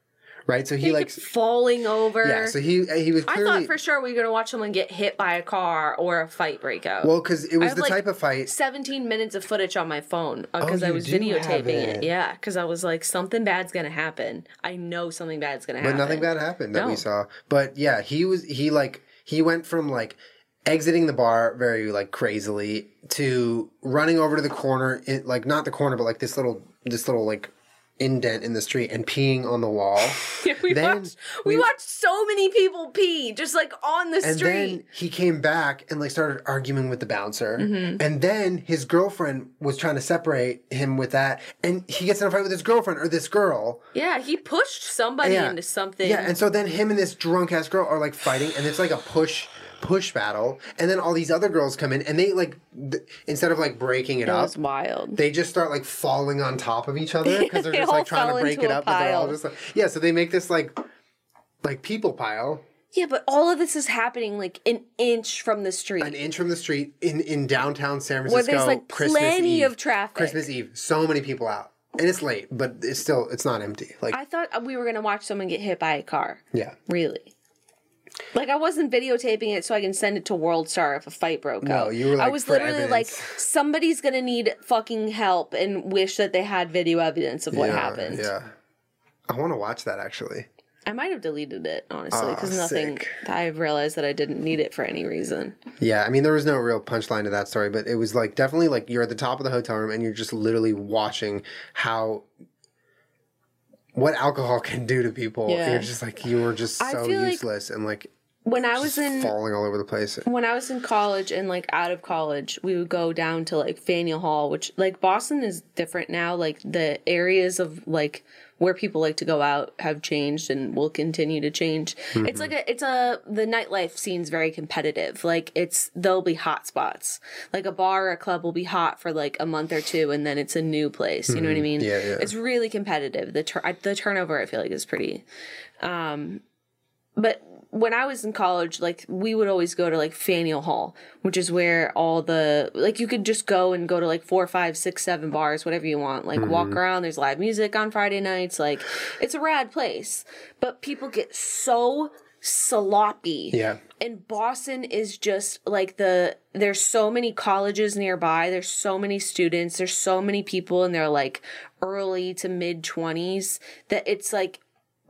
Right, so he, He like, falling over. yeah. So he he was Clearly, I thought for sure we were gonna watch someone get hit by a car or a fight break out. well because it was the like, type of fight. 17 minutes of footage on my phone because Oh, I was videotaping it. it. Yeah, because I was like, something bad's gonna happen. I know something bad's gonna happen. But nothing bad happened that we saw. But yeah, he was he like he went from like exiting the bar very like crazily to running over to the corner, in, like not the corner, but like this little this little like indent in the street and peeing on the wall. Yeah, we Then watched. We, we- watched so many people pee just like on the And street. then he came back and like started arguing with the bouncer. Mm-hmm. And then his girlfriend was trying to separate him with that. And he gets in a fight with his girlfriend or this girl. yeah, he pushed somebody Yeah. into something. Yeah, and so then him and this drunk ass girl are like fighting, and it's like a push push battle. And then all these other girls come in, and they like th- instead of like breaking it it up, wild. they just start like falling on top of each other because they're They just like trying to break it up. But they're all just like yeah. So they make this like like people pile Yeah, but all of this is happening like an inch from the street. an inch from the street in in downtown San Where Francisco. there's, like, Christmas plenty Eve. of traffic. Christmas Eve, so many people out, and it's late, but it's still it's not empty. Like I thought we were gonna watch someone get hit by a car. yeah. Really. Like I wasn't videotaping it so I can send it to World Star if a fight broke No, out. you were I was literally like, somebody's gonna need fucking help and wish that they had video evidence of what yeah, happened. Yeah. I want to watch that actually. I might have deleted it honestly because nothing. sick. I've realized that I didn't need it for any reason. Yeah, I mean, there was no real punchline to that story, but it was like definitely like you're at the top of the hotel room and you're just literally watching how what alcohol can do to people. Yeah. You're just like you were just so feel like useless and like When I was in falling all over the place. when I was in college and like out of college, we would go down to like Faneuil Hall, which like Boston is different now. Like the areas of like where people like to go out have changed and will continue to change. It's like a it's a the nightlife scene's very competitive. Like it's there'll be hot spots. Like a bar or a club will be hot for like a month or two and then it's a new place. You know what I mean? Yeah, yeah. It's really competitive. The tur- the turnover I feel like is pretty um, but when I was in college, like we would always go to like Faneuil Hall, which is where all the like you could just go and go to like four, five, six, seven bars, whatever you want. Like walk mm-hmm. around. There's live music on Friday nights. Like it's a rad place. But people get so sloppy. Yeah. And Boston is just like the there's so many colleges nearby, there's so many students, there's so many people and they're like early to mid 20s that it's like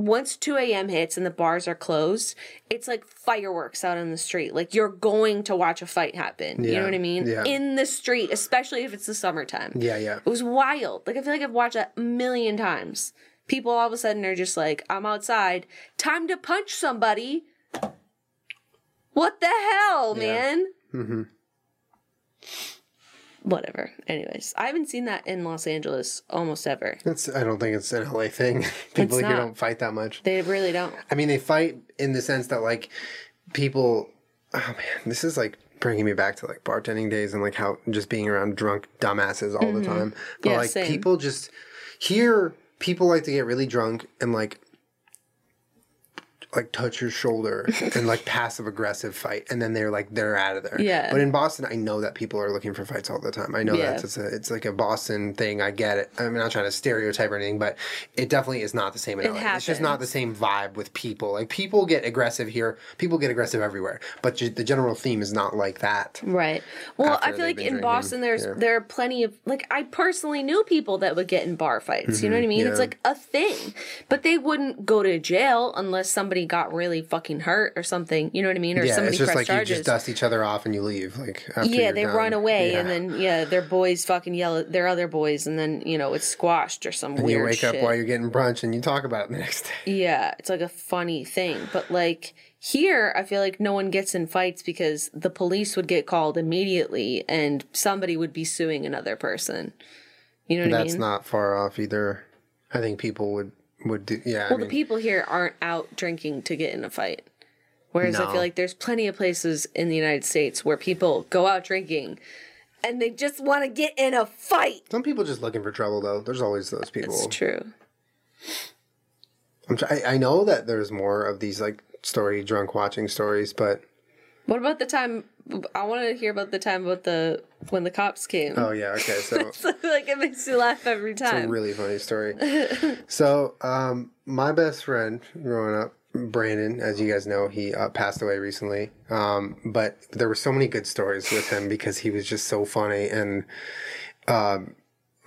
once 2 a.m. hits and the bars are closed, it's like fireworks out on the street. Like you're going to watch a fight happen. You know what I mean? yeah. In the street, especially if it's the summertime. Yeah, yeah. It was wild. Like I feel like I've watched that a million times. People all of a sudden are just like, I'm outside. Time to punch somebody. What the hell, Yeah. man? hmm Whatever. Anyways, I haven't seen that in Los Angeles almost ever. It's. I don't think it's an LA thing. People here don't fight that much. They really don't. I mean, they fight in the sense that like people. Oh man, this is like bringing me back to like bartending days and like how just being around drunk dumbasses all the time. But Mm-hmm. Yeah, like same. people just here, people like to get really drunk and like like touch your shoulder and like passive aggressive fight and then they're like they're out of there Yeah. but in boston i know that people are looking for fights all the time i know Yeah. that it's a, it's like a boston thing i get it i'm not trying to stereotype or anything but it definitely is not the same in It LA. it's just not the same vibe with people like people get aggressive here people get aggressive everywhere but the general theme is not like that Right. Well, I feel like in drinking, Boston, there's yeah. there are plenty of like I personally knew people that would get in bar fights. you know what I mm-hmm. mean? It's like a thing, but they wouldn't go to jail unless somebody got really fucking hurt or something. You know what I mean? Or yeah somebody it's just like charges. you just dust each other off and you leave like after yeah, they done. run away, Yeah. and then yeah, their boys fucking yell at their other boys, and then you know it's squashed or some and weird you wake shit. up while you're getting brunch and you talk about it the next day Yeah, it's like a funny thing. But like here, I feel like no one gets in fights because the police would get called immediately and somebody would be suing another person. You know what I that's mean? not far off either i think people would would do yeah I well, mean, the people here aren't out drinking to get in a fight. Whereas I feel like there's plenty of places in the United States where people go out drinking and they just want to get in a fight. Some people just looking for trouble though. There's always those people. It's true. I'm try- I, I know that there's more of these like story drunk watching stories, but What about the time? I want to hear about the time about the when the cops came. oh yeah, okay. So like it makes me laugh every it's a time. really funny story. so um, my best friend growing up, Brandon, as you guys know, he uh, passed away recently. Um, but there were so many good stories with him because he was just so funny and. Um,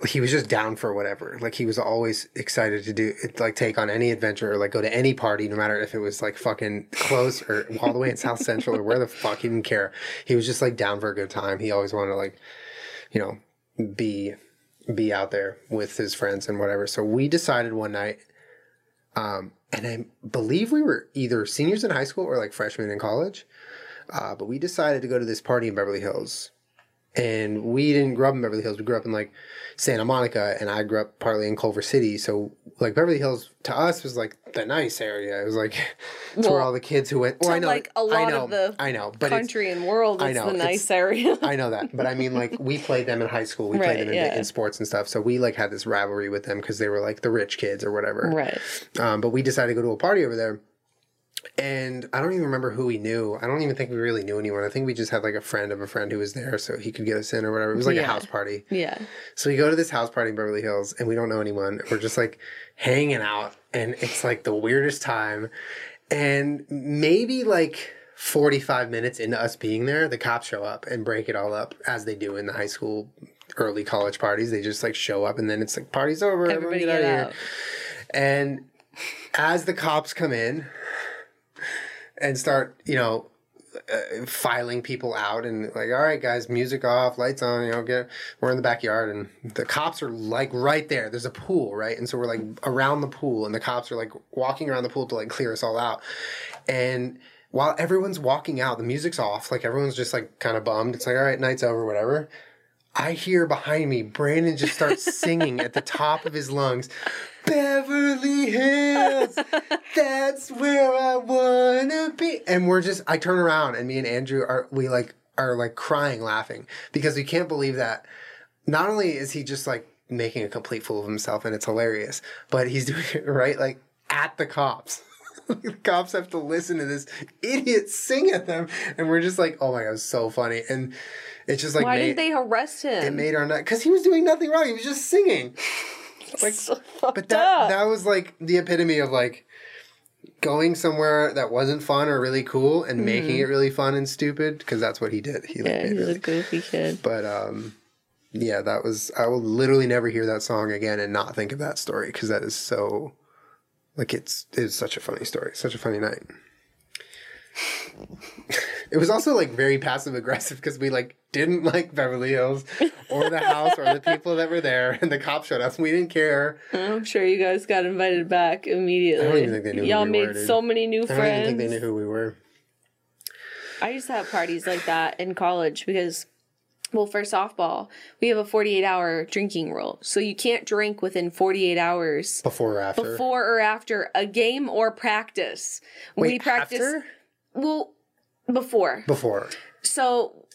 he was just down for whatever. Like he was always excited to do like take on any adventure or like go to any party, no matter if it was like fucking close or all the way in South Central or where the fuck he didn't care. He was just like down for a good time. He always wanted to like, you know, be be out there with his friends and whatever. So we decided one night, um, and I believe we were either seniors in high school or like freshmen in college. Uh, but we decided to go to this party in Beverly Hills and we didn't grow up in Beverly Hills. We grew up in like Santa Monica, and I grew up partly in Culver City. So like Beverly Hills to us was like the nice area. It was like it's where all the kids who went. Well, I know, like, a I lot know, of the I know, but Country and world I know, the nice area. I know that, but I mean, like we played them in high school. We Right, played them in, yeah. in sports and stuff. So we like had this rivalry with them because they were like the rich kids or whatever. right. Um, but we decided to go to a party over there. And I don't even remember who we knew. I don't even think we really knew anyone. I think we just had like a friend of a friend who was there so he could get us in or whatever. It was like a house party. Yeah. So we go to this house party in Beverly Hills and we don't know anyone. We're just like hanging out and it's like the weirdest time. And maybe like 45 minutes into us being there, the cops show up and break it all up as they do in the high school, early college parties. They just like show up and then it's like party's over. Everybody get, get out out. here. And as the cops come in and start, you know, uh, filing people out and like, all right, guys, music off, lights on, you know, get, we're in the backyard and the cops are like right there. There's a pool, right? And so we're like around the pool and the cops are like walking around the pool to like clear us all out. And while everyone's walking out, the music's off, like everyone's just like kind of bummed. It's like, all right, night's over, whatever. I hear behind me, Brandon just starts singing at the top of his lungs, Beverly Hills, that's where I wanna be. And we're just, I turn around and me and Andrew are, we like, are like crying laughing because we can't believe that not only is he just like making a complete fool of himself and it's hilarious, but he's doing it right like at the cops. the cops have to listen to this idiot sing at them, and we're just like, oh my god, so funny. And it's just like Why made, didn't they arrest him? it made our night because he was doing nothing wrong. He was just singing. Like, so but that up. that was like the epitome of like going somewhere that wasn't fun or really cool and making it really fun and stupid because that's what he did. He like, Mm-hmm. Yeah, he's a goofy kid. But um, yeah, that was. I will literally never hear that song again and not think of that story because that is so. Like it's it's such a funny story, such a funny night. It was also like very passive aggressive because we like didn't like Beverly Hills or the house or the people that were there, and the cops showed up. We didn't care. I'm sure you guys got invited back immediately. I don't even think they knew who Y'all we made were, so many new friends. I don't even think they knew who we were. I used to have parties like that in college because, well, for softball, we have a 48 hour drinking rule. So you can't drink within 48 hours Before or after? before or after a game or practice. Wait, we practice, after? Well, before. Before. So,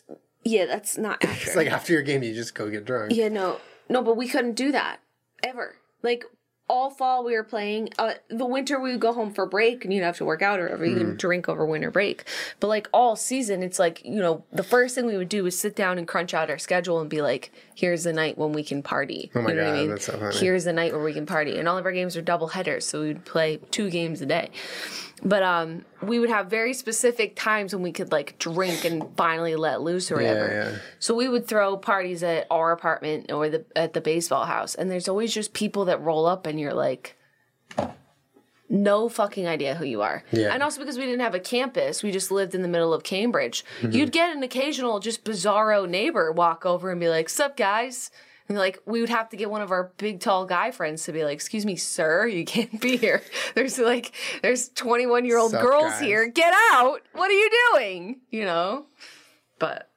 yeah, that's not after. It's like after your game, you just go get drunk. Yeah, no, no, but we couldn't do that ever. Like all fall, we were playing. Uh, the winter, we would go home for break, and you'd have to work out or whatever. You Mm-hmm. drink over winter break, but like all season, it's like you know, the first thing we would do is sit down and crunch out our schedule and be like, "Here's the night when we can party." Oh my you know what God, I mean? that's so funny. Here's the night where we can party, and all of our games are double headers, so we'd play two games a day. But um, we would have very specific times when we could like drink and finally let loose or whatever. yeah. So we would throw parties at our apartment or the at the baseball house, and there's always just people that roll up, and you're like, no fucking idea who you are. Yeah. And also because we didn't have a campus, we just lived in the middle of Cambridge. Mm-hmm. You'd get an occasional just bizarro neighbor walk over and be like, "Sup, guys." And like we would have to get one of our big tall guy friends to be like, "Excuse me, sir, you can't be here. There's like there's 21 year old Sup, girls guys?" here. Get out! What are you doing? You know." But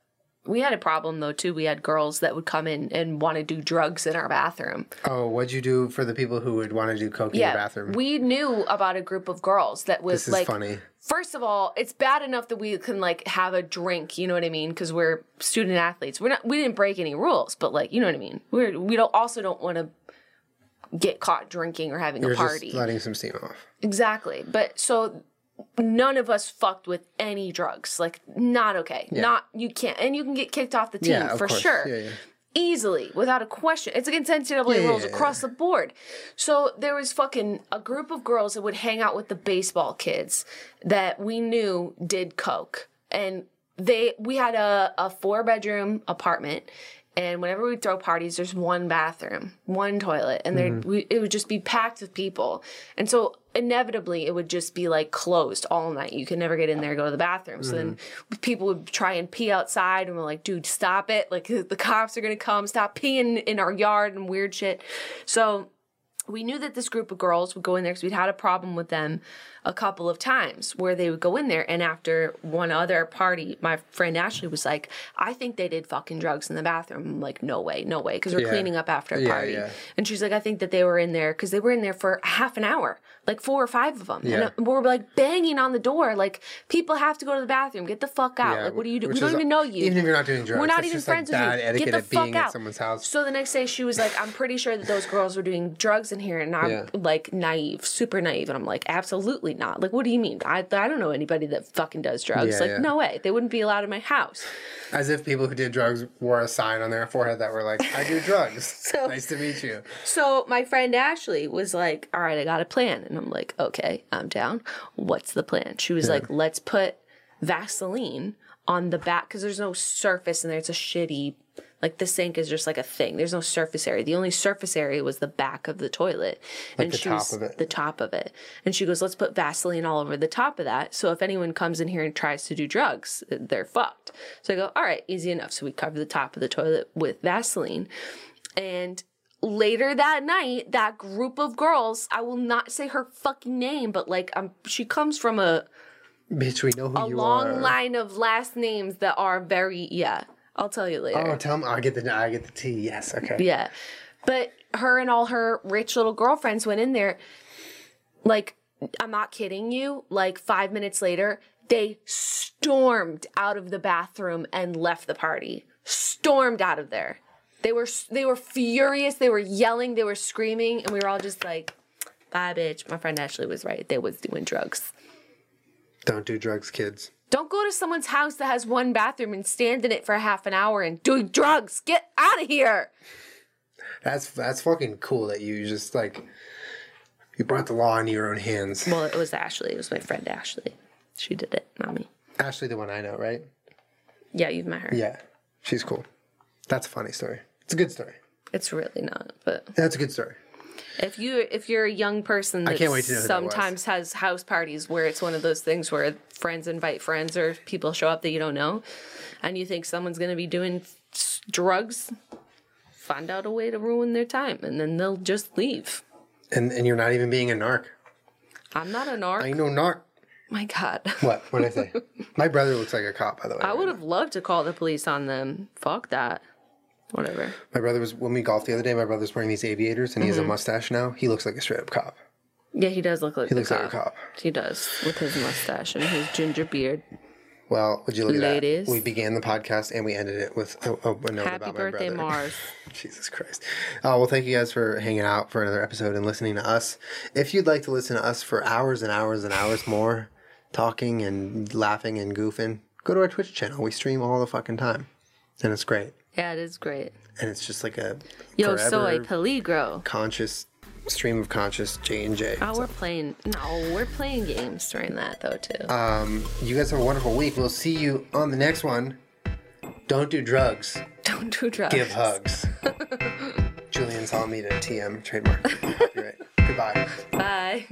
we had a problem though too. We had girls that would come in and want to do drugs in our bathroom. Oh, what'd you do for the people who would want to do coke in your bathroom? we knew about a group of girls that was this is like. funny. First of all, it's bad enough that we can like have a drink. You know what I mean? Because we're student athletes. We're not. We didn't break any rules, but like you know what I mean. We're we don't also don't want to get caught drinking or having You're a party. just letting some steam off. Exactly. But so none of us fucked with any drugs. Like not okay. Not you can't and you can get kicked off the team Yeah, for course. sure. Yeah, yeah. Easily, without a question. It's against NCAA Yeah, rules yeah, yeah. across the board. So there was fucking a group of girls that would hang out with the baseball kids that we knew did coke. And they we had a, a four bedroom apartment and whenever we throw parties there's one bathroom one toilet and there Mm-hmm. we, it would just be packed with people. And so inevitably it would just be like closed all night. You could never get in there go to the bathroom. So then Mm-hmm. people would try and pee outside and we're like dude stop it. Like the cops are gonna come. Stop peeing in our yard and weird shit. So we knew that this group of girls would go in there because we'd had a problem with them a couple of times where they would go in there and after one other party my friend ashley was like i think they did fucking drugs in the bathroom i'm like no way no way because we're Yeah. cleaning up after a party yeah. and she's like i think that they were in there because they were in there for half an hour like four or five of them and uh, we're like banging on the door like people have to go to the bathroom get the fuck out like what do you do we don't even know you Even if you're not doing drugs, we're not even like, friends bad with you. etiquette Get the fuck out. someone's house. So the next day she was like, I'm pretty sure that those girls were doing drugs in here, and I'm Yeah. like naive, super naive, and I'm like, absolutely not. Like, what do you mean? I I don't know anybody that fucking does drugs. Yeah, like, yeah. no way, they wouldn't be allowed in my house. As if people who did drugs wore a sign on their forehead that were like, I do drugs. nice to meet you. So my friend Ashley was like, "All right, I got a plan," and I'm like, "Okay, I'm down. What's the plan?" She was like, "Let's put Vaseline on the back because there's no surface and there's a shitty." Like the sink is just like a thing. There's no surface area. The only surface area was the back of the toilet, and the she top was of it. the top of it. And she goes, "Let's put Vaseline all over the top of that. So if anyone comes in here and tries to do drugs, they're fucked." So I go, "All right, easy enough." So we cover the top of the toilet with Vaseline, and later that night, that group of girls, I will not say her fucking name, but like um she comes from a, Bitch, we know who a you long are. line of last names that are very yeah. I'll tell you later. Oh, tell me. I get the I get the tea. Yes. Okay. Yeah. But her and all her rich little girlfriends went in there. Like, I'm not kidding you. Like, five minutes later, they stormed out of the bathroom and left the party. Stormed out of there. They were they were furious. They were yelling. They were screaming, and we were all just like, "Bye, bitch." My friend Ashley was right. They was doing drugs. Don't do drugs, kids. Don't go to someone's house that has one bathroom and stand in it for half an hour and do drugs. Get out of here. That's that's fucking cool that you just like You brought the law into your own hands. Well, it was Ashley. It was my friend Ashley. She did it, not me. Ashley, the one I know, right? Yeah, you've met her. Yeah, she's cool. That's a funny story. It's a good story. It's really not, but That's a good story. If you if you're a young person that can't wait to know sometimes has house parties where it's one of those things where friends invite friends or people show up that you don't know, and you think someone's gonna be doing drugs, find out a way to ruin their time, and then they'll just leave. And and you're not even being a narc. I'm not a narc. I know narc. My God. What? What did I say? My brother looks like a cop, by the way. I would have loved to call the police on them. Fuck that. Whatever. My brother was when we golfed the other day. My brother's wearing these aviators, and he Mm-hmm. has a mustache now. He looks like a straight up cop. Yeah, he does look like a cop. He looks like a cop. He does with his mustache and his ginger beard. Well, would you look at Ladies. that? We began the podcast and we ended it with a, a, a note Happy about birthday, my brother. Mars. Jesus Christ. Uh, well, thank you guys for hanging out for another episode and listening to us. If you'd like to listen to us for hours and hours and hours more, talking and laughing and goofing, go to our Twitch channel. We stream all the fucking time, and it's great. Yeah, it is great. And it's just like a Yo, soy peligro. conscious stream of conscious J and J. Oh, we're playing. No, we're playing games during that though too. Um, you guys have a wonderful week. We'll see you on the next one. Don't do drugs. Don't do drugs. Give hugs. Julian Salamita, TM trademark. Copyright. Goodbye. Bye.